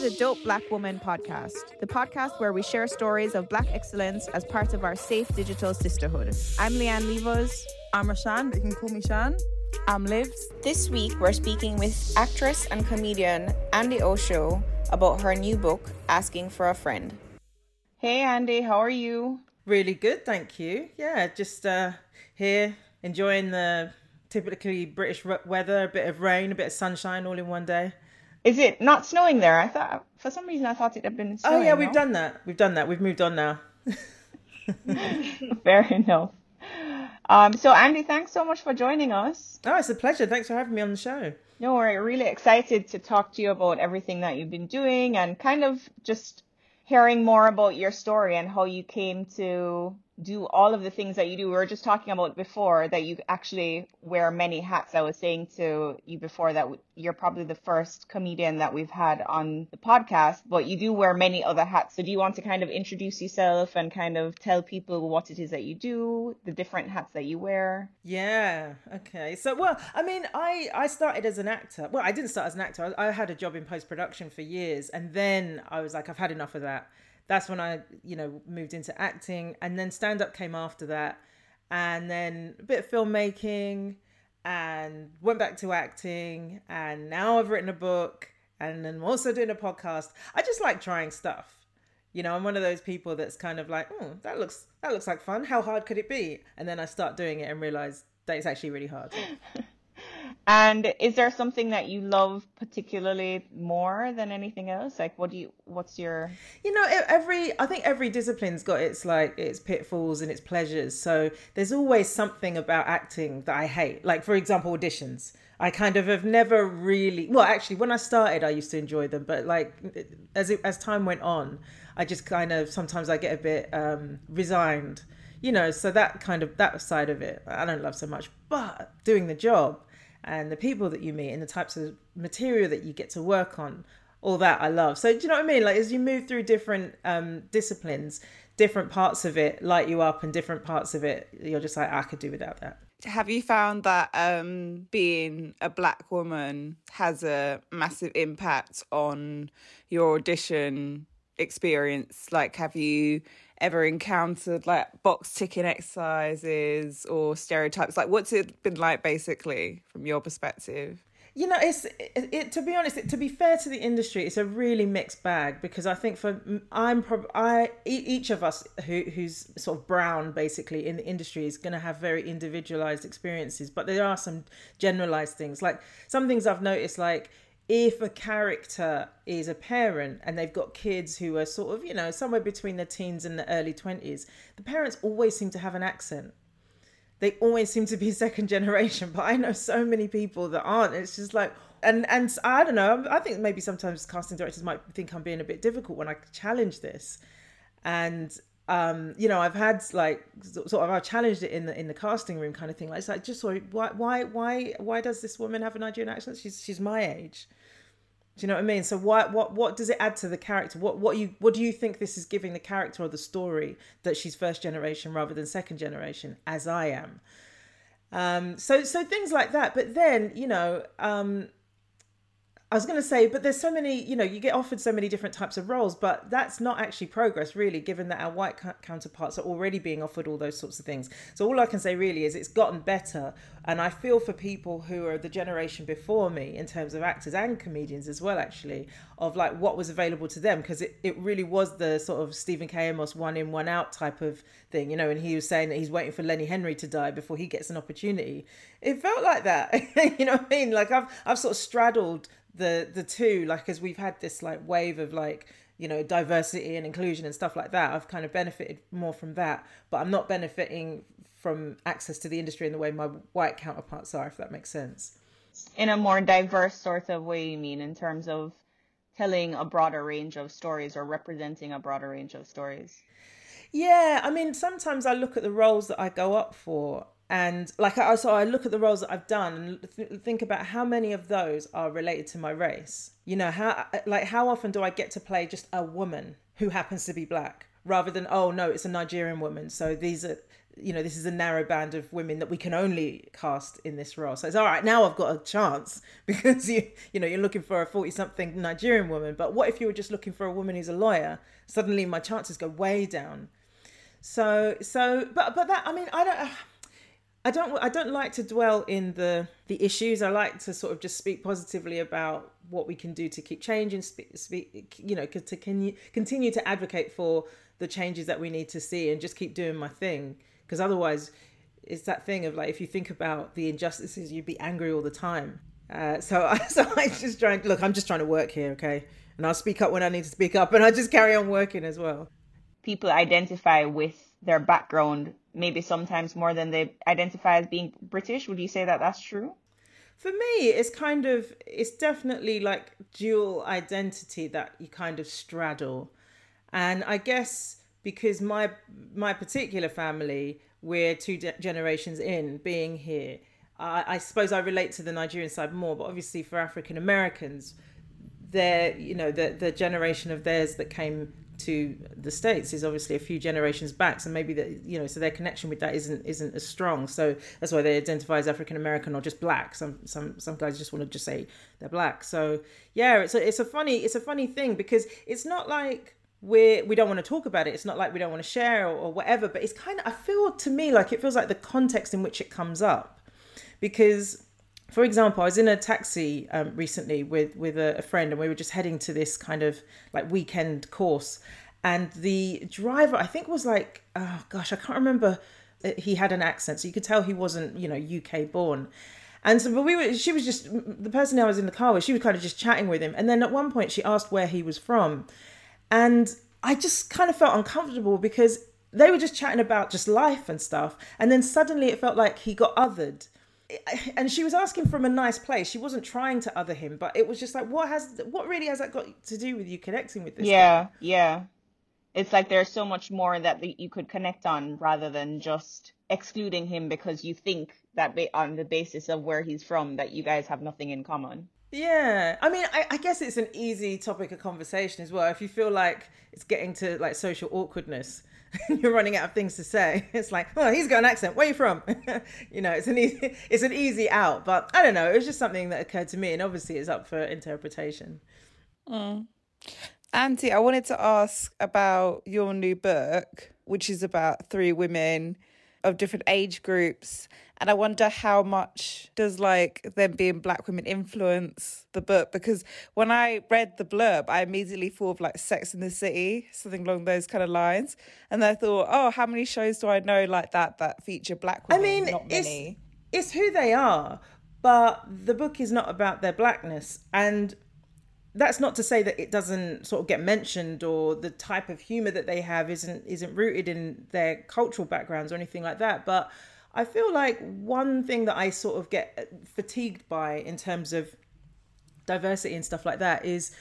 To the Dope Black Women podcast, the podcast where we share stories of black excellence as part of our safe digital sisterhood. I'm Leanne Levos. I'm Rashan, but you can call me Shan. I'm Livs. This week, we're speaking with actress and comedian Andi Osho about her new book, Asking for a Friend. Hey, Andy, how are you? Really good, thank you. Yeah, just uh, here enjoying the typically British weather, a bit of rain, a bit of sunshine all in one day. Is it not snowing there? I thought for some reason I thought it had been snowing. Oh yeah, we've no? done that. We've done that. We've moved on now. Fair enough. Um, so Andi, thanks so much for joining us. Oh, it's a pleasure. Thanks for having me on the show. No, we're really excited to talk to you about everything that you've been doing and kind of just hearing more about your story and how you came to do all of the things that you do. We were just talking about before that you actually wear many hats. I was saying to you before that you're probably the first comedian that we've had on the podcast, but you do wear many other hats. So do you want to kind of introduce yourself and kind of tell people what it is that you do, the different hats that you wear? Yeah. Okay. So, well, I mean, I I started as an actor. Well, I didn't start as an actor. I, I had a job in post production for years, and then I was like, I've had enough of that that's when I, you know, moved into acting, and then stand up came after that, and then a bit of filmmaking, and went back to acting, and now I've written a book, and I'm also doing a podcast. I just like trying stuff. You know, I'm one of those people that's kind of like, oh, that looks that looks like fun. How hard could it be? And then I start doing it and realize that it's actually really hard. And is there something that you love particularly more than anything else? Like, what do you? What's your? You know, every I think every discipline's got its like its pitfalls and its pleasures. So there's always something about acting that I hate. Like for example, auditions. I kind of have never really. Well, actually, when I started, I used to enjoy them, but like as it, as time went on, I just kind of sometimes I get a bit um, resigned. You know, so that kind of that side of it, I don't love so much. But doing the job and the people that you meet and the types of material that you get to work on all that i love. So do you know what i mean? Like as you move through different um, disciplines different parts of it light you up and different parts of it you're just like i could do without that. Have you found that um, being a black woman has a massive impact on your audition experience? Like have you ever encountered like box ticking exercises or stereotypes? Like, what's it been like basically from your perspective? You know, it's it, it, to be honest. It, to be fair to the industry, it's a really mixed bag because I think for I'm probably I each of us who who's sort of brown basically in the industry is going to have very individualized experiences, but there are some generalized things. Like some things I've noticed, like if a character is a parent and they've got kids who are sort of, you know, somewhere between the teens and the early 20s, the parents always seem to have an accent. They always seem to be second generation, but I know so many people that aren't. It's just like, and and I don't know. I think maybe sometimes casting directors might think I'm being a bit difficult when I challenge this, and um, you know, I've had like sort of I challenged it in the in the casting room kind of thing. Like, it's like just sorry, why why why why does this woman have a Nigerian accent? She's she's my age do you know what I mean? So what what what does it add to the character? What what you what do you think this is giving the character or the story that she's first generation rather than second generation, as I am? Um, so so things like that. But then you know, um, I was going to say, but there's so many, you know, you get offered so many different types of roles, but that's not actually progress, really, given that our white counterparts are already being offered all those sorts of things. So all I can say really is it's gotten better. And I feel for people who are the generation before me in terms of actors and comedians as well, actually, of like what was available to them, because it, it really was the sort of Stephen K. Amos one in, one out type of thing, you know, and he was saying that he's waiting for Lenny Henry to die before he gets an opportunity. It felt like that, you know what I mean? Like I've, I've sort of straddled the the two like as we've had this like wave of like you know diversity and inclusion and stuff like that i've kind of benefited more from that. But i'm not benefiting from access to the industry in the way my white counterparts are if that makes sense. In a more diverse sort of way you mean in terms of telling a broader range of stories or representing a broader range of stories? Yeah i mean sometimes i look at the roles that i go up for and like I so I look at the roles that I've done and th- think about how many of those are related to my race. You know how uh, like how often do I get to play just a woman who happens to be black rather than oh no it's a Nigerian woman. So these are you know this is a narrow band of women that we can only cast in this role. So it's all right now i've got a chance because you you know you're looking for a 40 something nigerian woman. But what if you were just looking for a woman who's a lawyer? Suddenly my chances go way down. So so but but that i mean i don't uh, I don't I don't like to dwell in the the issues. I like to sort of just speak positively about what we can do to keep changing. Speak, speak you know, to continue continue to advocate for the changes that we need to see, and just keep doing my thing. Because otherwise, it's that thing of like if you think about the injustices, you'd be angry all the time. Uh, so I so I just trying look. I'm just trying to work here, okay, and I'll speak up when I need to speak up, and I just carry on working as well. People identify with their background maybe sometimes more than they identify as being British. Would you say that that's true? For me, it's kind of it's definitely like dual identity that you kind of straddle, and I guess because my my particular family we're two de- generations in being here. I, I suppose I relate to the Nigerian side more, but obviously for African Americans, they're you know the the generation of theirs that came to the states is obviously a few generations back so maybe that you know so their connection with that isn't isn't as strong. So that's why they identify as african american or just black. Some some some guys just want to just say they're black. So yeah it's a, it's a funny it's a funny thing because it's not like we're we don't want to talk about it. It's not like we don't want to share or, or whatever but it's kind of i feel to me like it feels like the context in which it comes up. Because for example, I was in a taxi um, recently with with a, a, friend, and we were just heading to this kind of like weekend course, and the driver, I think, was like, oh gosh, I can't remember. Uh, he had an accent, so you could tell he wasn't, you know, UK born. And so, but we were, she was just the person I was in the car with. She was kind of just chatting with him, and then at one point she asked where he was from, and I just kind of felt uncomfortable because they were just chatting about just life and stuff, and then suddenly it felt like he got othered and she was asking from a nice place. She wasn't trying to other him, but it was just like, what has, what really has that got to do with you connecting with this? Yeah, guy? yeah. It's like there's so much more that you could connect on rather than just excluding him because you think that on the basis of where he's from that you guys have nothing in common. Yeah, I mean, I, I, guess it's an easy topic of conversation as well. If you feel like it's getting to like social awkwardness, you're running out of things to say. It's like, oh, he's got an accent. Where are you from? you know, it's an easy, it's an easy out. But I don't know. It was just something that occurred to me, and obviously, it's up for interpretation. Mm. Andi, I wanted to ask about your new book, which is about three women of different age groups and I wonder how much does like them being black women influence the book? Because when I read the blurb, I immediately thought of like Sex in the City, something along those kind of lines. And I thought, oh, how many shows do I know like that that feature black women? I mean, not many. It's, it's who they are, but the book is not about their blackness. And that's not to say that it doesn't sort of get mentioned or the type of humor that they have isn't isn't rooted in their cultural backgrounds or anything like that but I feel like one thing that I sort of get fatigued by in terms of diversity and stuff like that is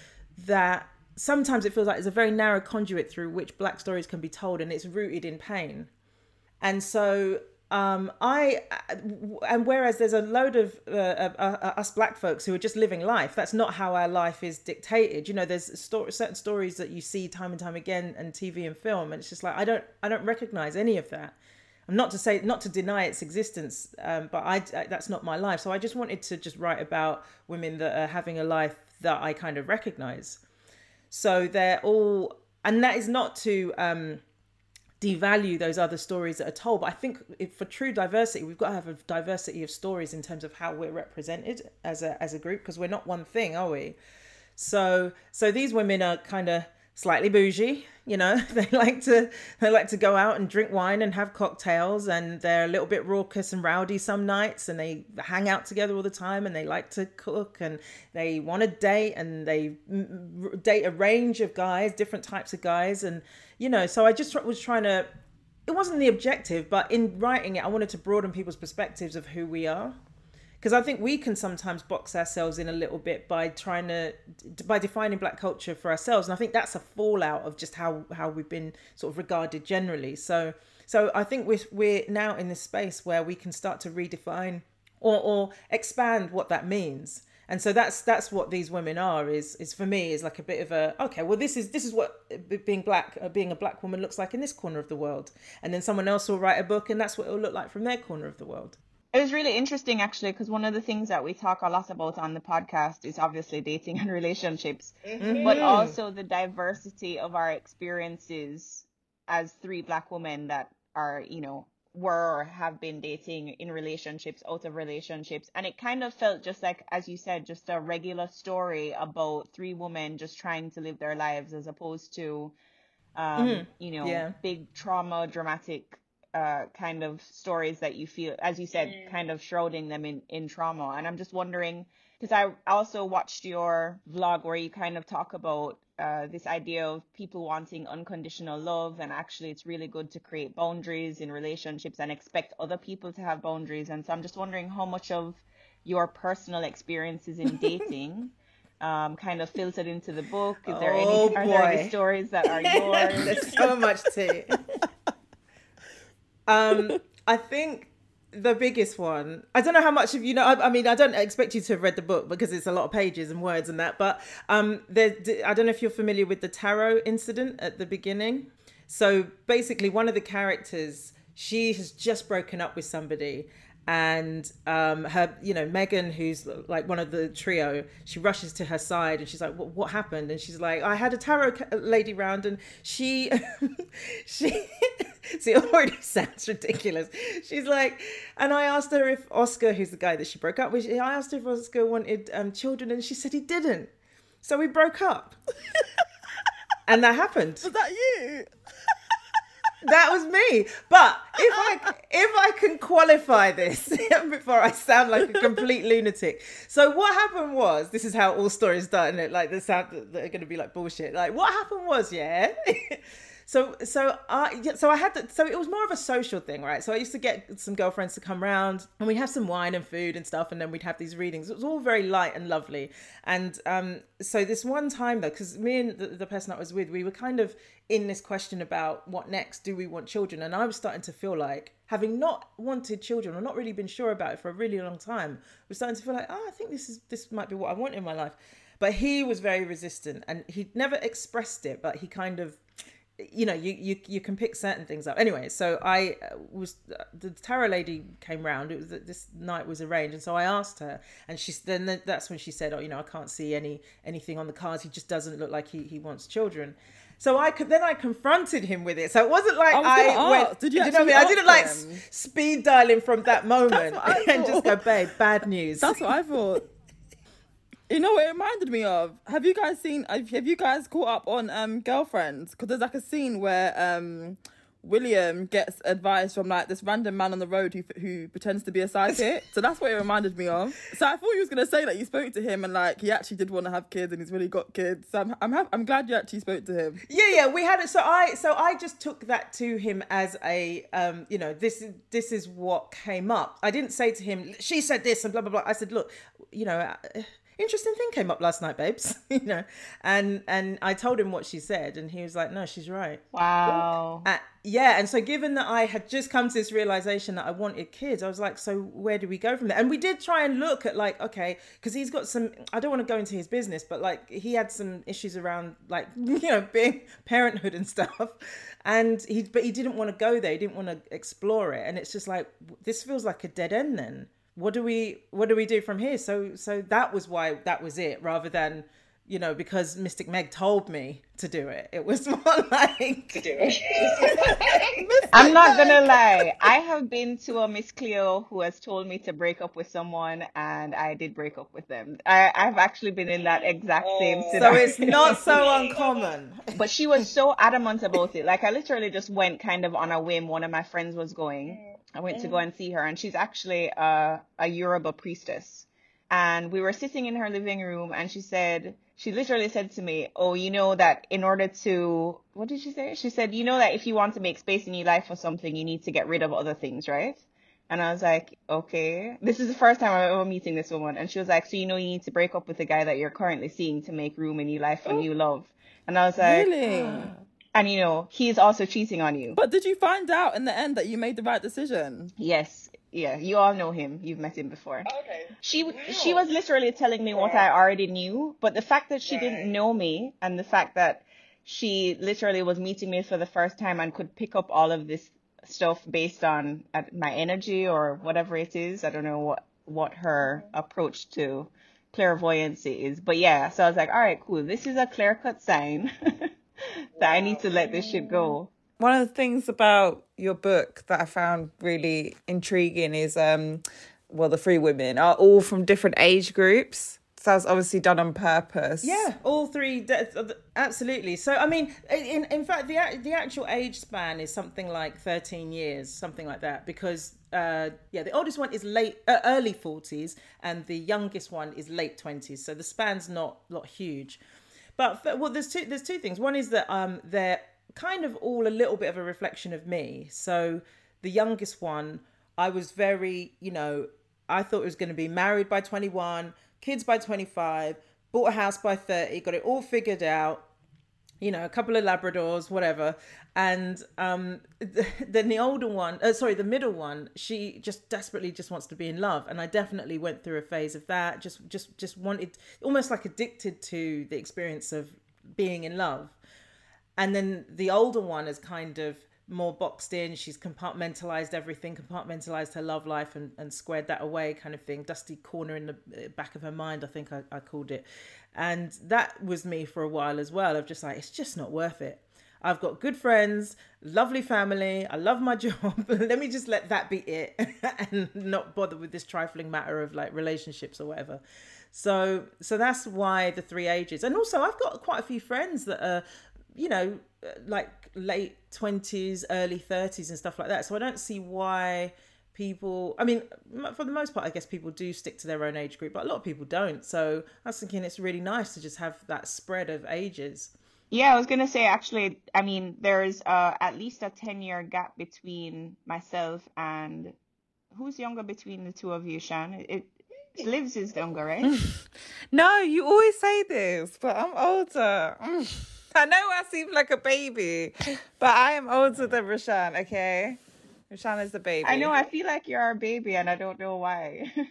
that sometimes it feels like it's a very narrow conduit through which black stories can be told and it's rooted in pain. And so um, I, and whereas there's a load of uh, uh, uh, us black folks who are just living life, that's not how our life is dictated. You know, there's sto- certain stories that you see time and time again in TV and film, and it's just like I don't, I don't recognize any of that not to say not to deny its existence um, but I, I, that's not my life so i just wanted to just write about women that are having a life that I kind of recognize. So they're all, and that is not to um, devalue those other stories that are told. But I think if, for true diversity, we've got to have a diversity of stories in terms of how we're represented as a as a group because we're not one thing, are we? So so these women are kind of slightly bougie you know? They like to they like to go out and drink wine and have cocktails and they're a little bit raucous and rowdy some nights and they hang out together all the time and they like to cook and they want to date and they date a range of guys different types of guys and you know so i just was trying to it wasn't the objective but in writing it i wanted to broaden people's perspectives of who we are because I think we can sometimes box ourselves in a little bit by trying to by defining black culture for ourselves, and I think that's a fallout of just how how we've been sort of regarded generally. So so I think we're we're now in this space where we can start to redefine or or expand what that means. And so that's that's what these women are is is for me is like a bit of a okay well this is this is what being black uh, being a black woman looks like in this corner of the world and then someone else will write a book and that's what it'll look like from their corner of the world it was really interesting actually because one of the things that we talk a lot about on the podcast is obviously dating and relationships, mm-hmm. but also the diversity of our experiences as three black women that are, you know, were or have been dating in relationships, out of relationships. And it kind of felt just like, as you said, just a regular story about three women just trying to live their lives as opposed to, um, mm-hmm. you know, yeah. big trauma, dramatic uh, kind of stories that you feel, as you said, mm. kind of shrouding them in, in trauma. And I'm just wondering, because I also watched your vlog where you kind of talk about uh, this idea of people wanting unconditional love, and actually, it's really good to create boundaries in relationships and expect other people to have boundaries. And so I'm just wondering how much of your personal experiences in dating. Um, kind of filtered into the book. Is there oh, any? Are boy. there any stories that are yours? There's so much tea. Um, I think the biggest one. I don't know how much of you know. I, I, mean, I don't expect you to have read the book because it's a lot of pages and words and that. But um, there, I don't know if you're familiar with the tarot incident at the beginning. So basically, one of the characters, she has just broken up with somebody, and um, her, you know, Megan, who's like one of the trio, she rushes to her side and she's like, "What, what happened?" And she's like, "I had a tarot lady round, and she, she." See, it already sounds ridiculous. She's like, and I asked her if Oscar, who's the guy that she broke up with, I asked her if Oscar wanted um, children, and she said he didn't. So we broke up, and that happened. Was that you? that was me. But if I if I can qualify this before I sound like a complete lunatic. So what happened was this is how all stories start, and it like the sound that are going to be like bullshit. Like what happened was, yeah. So so I yeah, so I had to so it was more of a social thing, right? So I used to get some girlfriends to come round and we'd have some wine and food and stuff, and then we'd have these readings. It was all very light and lovely. And um, so this one time though, because me and the, the person I was with, we were kind of in this question about what next. Do we want children? And I was starting to feel like having not wanted children or not really been sure about it for a really long time, was starting to feel like, oh, I think this is this might be what I want in my life. But he was very resistant and he never expressed it, but he kind of you know you, you you can pick certain things up anyway so i uh, was the tarot lady came round it was this night was arranged and so i asked her and she then that's when she said oh you know i can't see any anything on the cards he just doesn't look like he, he wants children so I could then I confronted him with it. So it wasn't like I, I went. Did you, you know what I mean? I didn't like speed dialing from that moment and just go, babe, bad news. That's what I thought. You know what it reminded me of? Have you guys seen? Have you guys caught up on um girlfriends? Because there's like a scene where um William gets advice from like this random man on the road who who pretends to be a psychic. so that's what it reminded me of. So I thought you was gonna say that you spoke to him and like he actually did want to have kids and he's really got kids. So I'm I'm, I'm glad you actually spoke to him. Yeah, yeah, we had it. So I so I just took that to him as a um you know this this is what came up. I didn't say to him she said this and blah blah blah. I said look you know interesting thing came up last night, babes. you know, and and I told him what she said, and he was like, no, she's right. Wow. Uh, yeah, and so given that I had just come to this realization that I wanted kids, I was like, so where do we go from there? And we did try and look at like, okay, because he's got some. I don't want to go into his business, but like he had some issues around like you know being parenthood and stuff, and he but he didn't want to go there. He didn't want to explore it, and it's just like this feels like a dead end then what do we what do we do from here? So so that was why that was it, rather than you know, because Mystic Meg told me to do it. It was more like to do it. I'm not gonna lie. I have been to a Miss Cleo who has told me to break up with someone, and I did break up with them. I, I've actually been in that exact same oh. scenario. So it's not so uncommon. But she was so adamant about it. Like I literally just went kind of on a whim. One of my friends was going. I went to go and see her, and she's actually a, a Yoruba priestess. And we were sitting in her living room, and she said she literally said to me, "Oh, you know that in order to what did she say? She said, "You know that if you want to make space in your life for something, you need to get rid of other things, right?" And I was like, "Okay." This is the first time I'm ever meeting this woman, and she was like, "So you know you need to break up with the guy that you're currently seeing to make room in your life for oh. new love." And I was like, "Really?" Ah. And you know, he's also cheating on you. But did you find out in the end that you made the right decision? Yes, yeah, you all know him. You've met him before. Okay. She wow. she was literally telling me what I already knew, but the fact that she right. didn't know me and the fact that she literally was meeting me for the first time and could pick up all of this stuff based on uh, my energy or whatever it is. I don't know what what her approach to clairvoyancy is, but yeah. So I was like, all right, cool. This is a clear cut sign that I need to let this shit go one of the things about your book that I found really intriguing is um well the three women are all from different age groups. So that's obviously done on purpose. Yeah, all three, absolutely. So, I mean, in in fact, the the actual age span is something like thirteen years, something like that. Because, uh, yeah, the oldest one is late, uh, early forties, and the youngest one is late twenties. So the span's not not huge. But well, there's two there's two things. One is that um they're kind of all a little bit of a reflection of me. So the youngest one, I was very, you know, I thought it was going to be married by 21, kids by 25, bought a house by 30, got it all figured out, you know, a couple of Labradors, whatever. And um, then the older one, uh, sorry, the middle one, she just desperately just wants to be in love. And I definitely went through a phase of that. Just, just, just wanted, almost like addicted to the experience of being in love and then the older one is kind of more boxed in she's compartmentalized everything compartmentalized her love life and, and squared that away kind of thing dusty corner in the uh, back of her mind i think I, I called it and that was me for a while as well of just like it's just not worth it I've got good friends, lovely family. I love my job. let me just let that be it and not bother with this trifling matter of like relationships or whatever. So, so that's why the three ages. And also, I've got quite a few friends that are you know, like late 20s, early 30s and stuff like that. So I don't see why people, I mean, for the most part, I guess people do stick to their own age group, but a lot of people don't. So I was thinking it's really nice to just have that spread of ages. Yeah, I was gonna say actually, I mean, there's uh, at least a ten year gap between myself and who's younger between the two of you, Shan? It, it Livs is younger, right? no, you always say this, but I'm older. I know I seem like a baby, but I am older than Rashan, okay? Rashan is the baby. I know, I feel like you're a baby and I don't know why.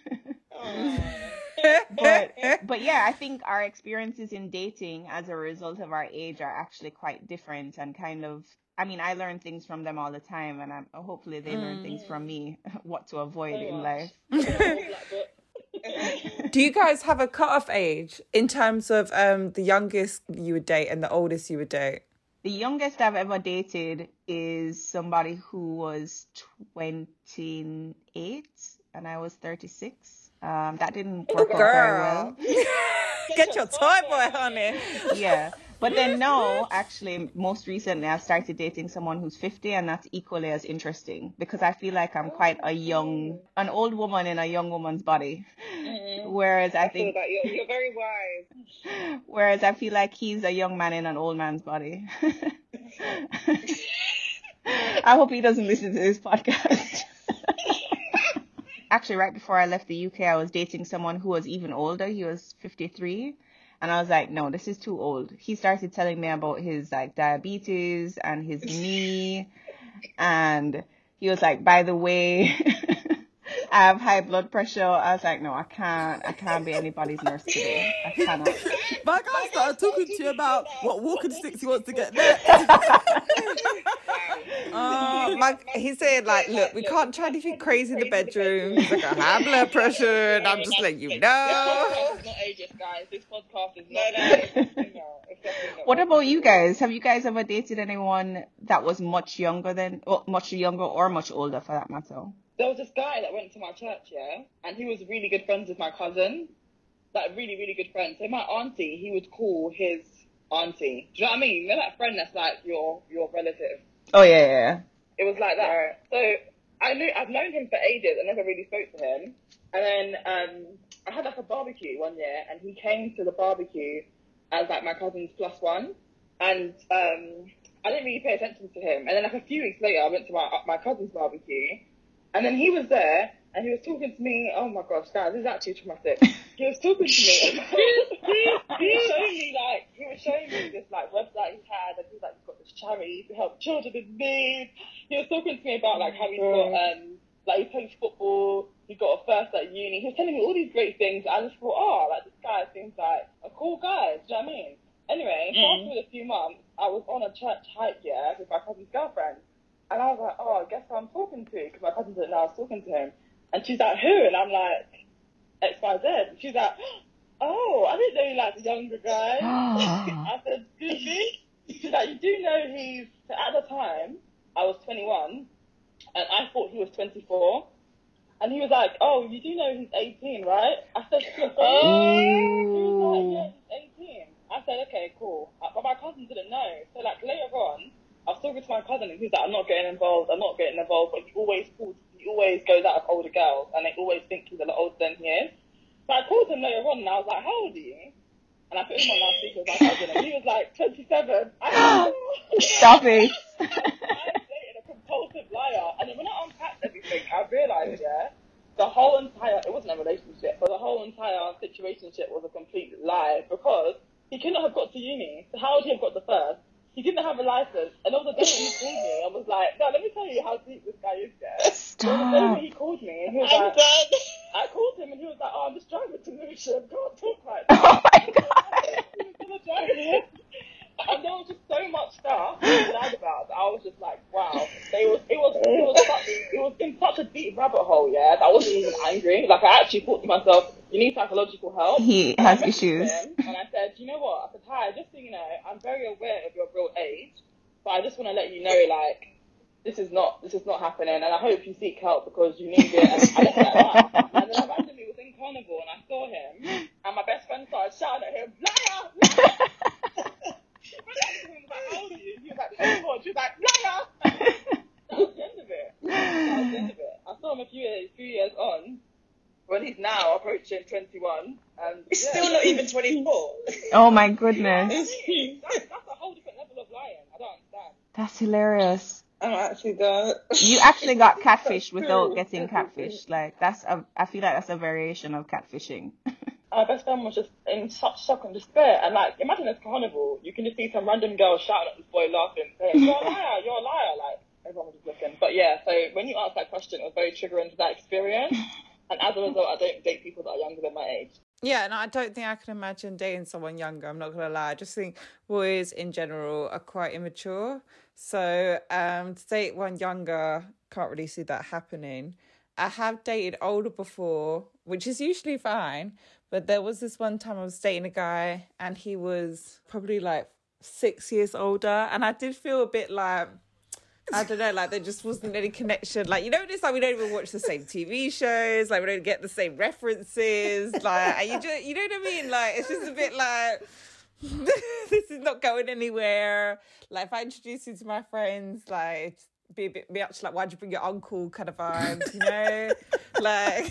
but but yeah, I think our experiences in dating as a result of our age are actually quite different and kind of I mean, I learn things from them all the time, and I'm, hopefully they mm. learn things from me, what to avoid oh, in life. Do you guys have a cutoff age in terms of um the youngest you would date and the oldest you would date? The youngest I've ever dated is somebody who was 28 and I was 36. Um, that didn't work out very well. Get your toy boy, honey. Yeah. But then no, actually, most recently I've started dating someone who's 50 and that's equally as interesting because I feel like I'm quite a young, an old woman in a young woman's body. Mm-hmm. Whereas I, I think you're, you're, very wise. Whereas I feel like he's a young man in an old man's body. I hope he doesn't listen to this podcast. Actually, right before I left the UK, I was dating someone who was even older. He was 53 and I was like, no, this is too old. He started telling me about his like diabetes and his knee. And he was like, by the way, I have high blood pressure. I was like, no, I can't. I can't be anybody's nurse today. I cannot. My guy started talking to you about what walking sticks he wants to get there. Oh, my, he said, like, look, we can't try anything crazy in the bedroom. He's like, I have high blood pressure, and I'm just letting you know. This podcast is not ageist, guys. This podcast is not. No, no, it's definitely not. It's definitely not. What about you guys? Have you guys ever dated anyone that was much younger than, or much younger or much older for that matter? There was this guy that went to my church, yeah, and he was really good friends with my cousin. Like, really, really good friends. So my auntie, he would call his auntie. Do you know what I mean? You know that friend that's like your your relative. Oh yeah, yeah, yeah. It was like that. So I knew I've known him for ages. I never really spoke to him. And then um, I had like a barbecue one year, and he came to the barbecue as like my cousin's plus one, and um, I didn't really pay attention to him. And then like a few weeks later, I went to my my cousin's barbecue, and then he was there, and he was talking to me. Oh my gosh, guys, this is actually traumatic. He was talking to me. he was showing me like he was showing me this like website he had, and he was like, he's got this charity to help children in need. He was talking to me about like how he's got um like he plays football, he got a first at uni. He was telling me all these great things. I just thought, oh, like this guy seems like a cool guy. Do you know what I mean? Anyway, mm. fast forward a few months, I was on a church hike, yeah, with my cousin's girlfriend. And I was like, oh, guess who I'm talking to? Because my cousin didn't know I was talking to him. And she's like, who? And I'm like, XYZ. And she's like, oh, I didn't know you liked the younger guys. I said, excuse me? She's like, you do know he's, so at the time, I was 21, and I thought he was 24. And he was like, oh, you do know he's 18, right? I said, oh. He was like, yeah, he's 18. I said, okay, cool. Uh, But my cousin didn't know. So like later on, I was talking to my cousin and he was like, I'm not getting involved, I'm not getting involved, but he always calls, he always goes out with older girls and they always think he's a lot older than he is. So I called him later on and I was like, how old are you? And I put him on loudspeaker with my cousin and he was like, 27. I said, Stop it. I'm dating a compulsive liar. And then when I unpacked everything, I realised, yeah, the whole entire, it wasn't a relationship, but the whole entire situationship was a complete lie because he couldn't have got to uni. So how would he have got the first? He didn't have a license. And there the a day when he called me and was like, no, let me tell you how deep this guy is, yeah. There was a day when he called me and he was like, I called him and he was like, oh, I'm just driving to Lewisham. Can't talk right now. Oh my god. He was gonna drive me. And there was just so much stuff he lied about that I was just like, wow. They was, it was, it was such, it was in such a deep rabbit hole, yeah, that I wasn't even angry. Like I actually thought to myself, you need psychological help. He And has issues. him, and I said, you know what? I said, hi, just so you know, I'm very aware of your real age, but I just want to let you know, like, this is not, this is not happening, and I hope you seek help because you need it. And I left it that. And then I randomly was in carnival and I saw him, and my best friend started shouting at him, liar, liar. My best friend how old are you? He was like, 24. She was like, liar. That was the end of it. That was the end of it. I saw him a few years, few years on, when he's now approaching 21, and yeah, still not even 24. Oh my goodness. that's, that's a whole different level of lying. I don't understand. That's hilarious. I'm actually done. You actually got catfished without getting catfished. Like that's a I feel like that's a variation of catfishing. Our best friend was just in such shock and despair. And like, imagine this carnival. You can just see some random girl shouting at this boy laughing, saying, "You're a liar! You're a liar!" Like everyone was just looking. But yeah, so when you asked that question, it was very triggering to that experience. And as a result, I don't date people that are younger than my age. Yeah, and I don't think I can imagine dating someone younger. I'm not gonna lie. I just think boys in general are quite immature. So um, to date one younger, can't really see that happening. I have dated older before, which is usually fine. But there was this one time I was dating a guy, and he was probably like six years older, and I did feel a bit like. I don't know, like there just wasn't any connection. Like you know, it's like we don't even watch the same TV shows. Like we don't get the same references. Like you just, you know what I mean? Like it's just a bit like this is not going anywhere. Like if I introduce you to my friends, like be a bit actually like why'd you bring your uncle kind of vibes, you know? like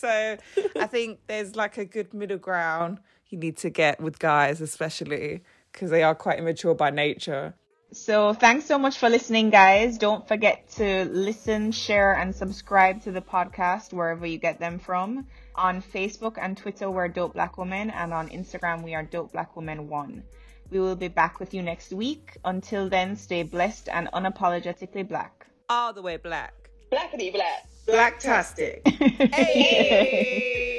so I think there's like a good middle ground you need to get with guys, especially because they are quite immature by nature. So thanks so much for listening, guys. Don't forget to listen, share, and subscribe to the podcast wherever you get them from. On Facebook and Twitter, we're Dope Black Women, and on Instagram, we are Dope Black Women One. We will be back with you next week. Until then, stay blessed and unapologetically black. All the way black. Blackity black. Blacktastic. hey.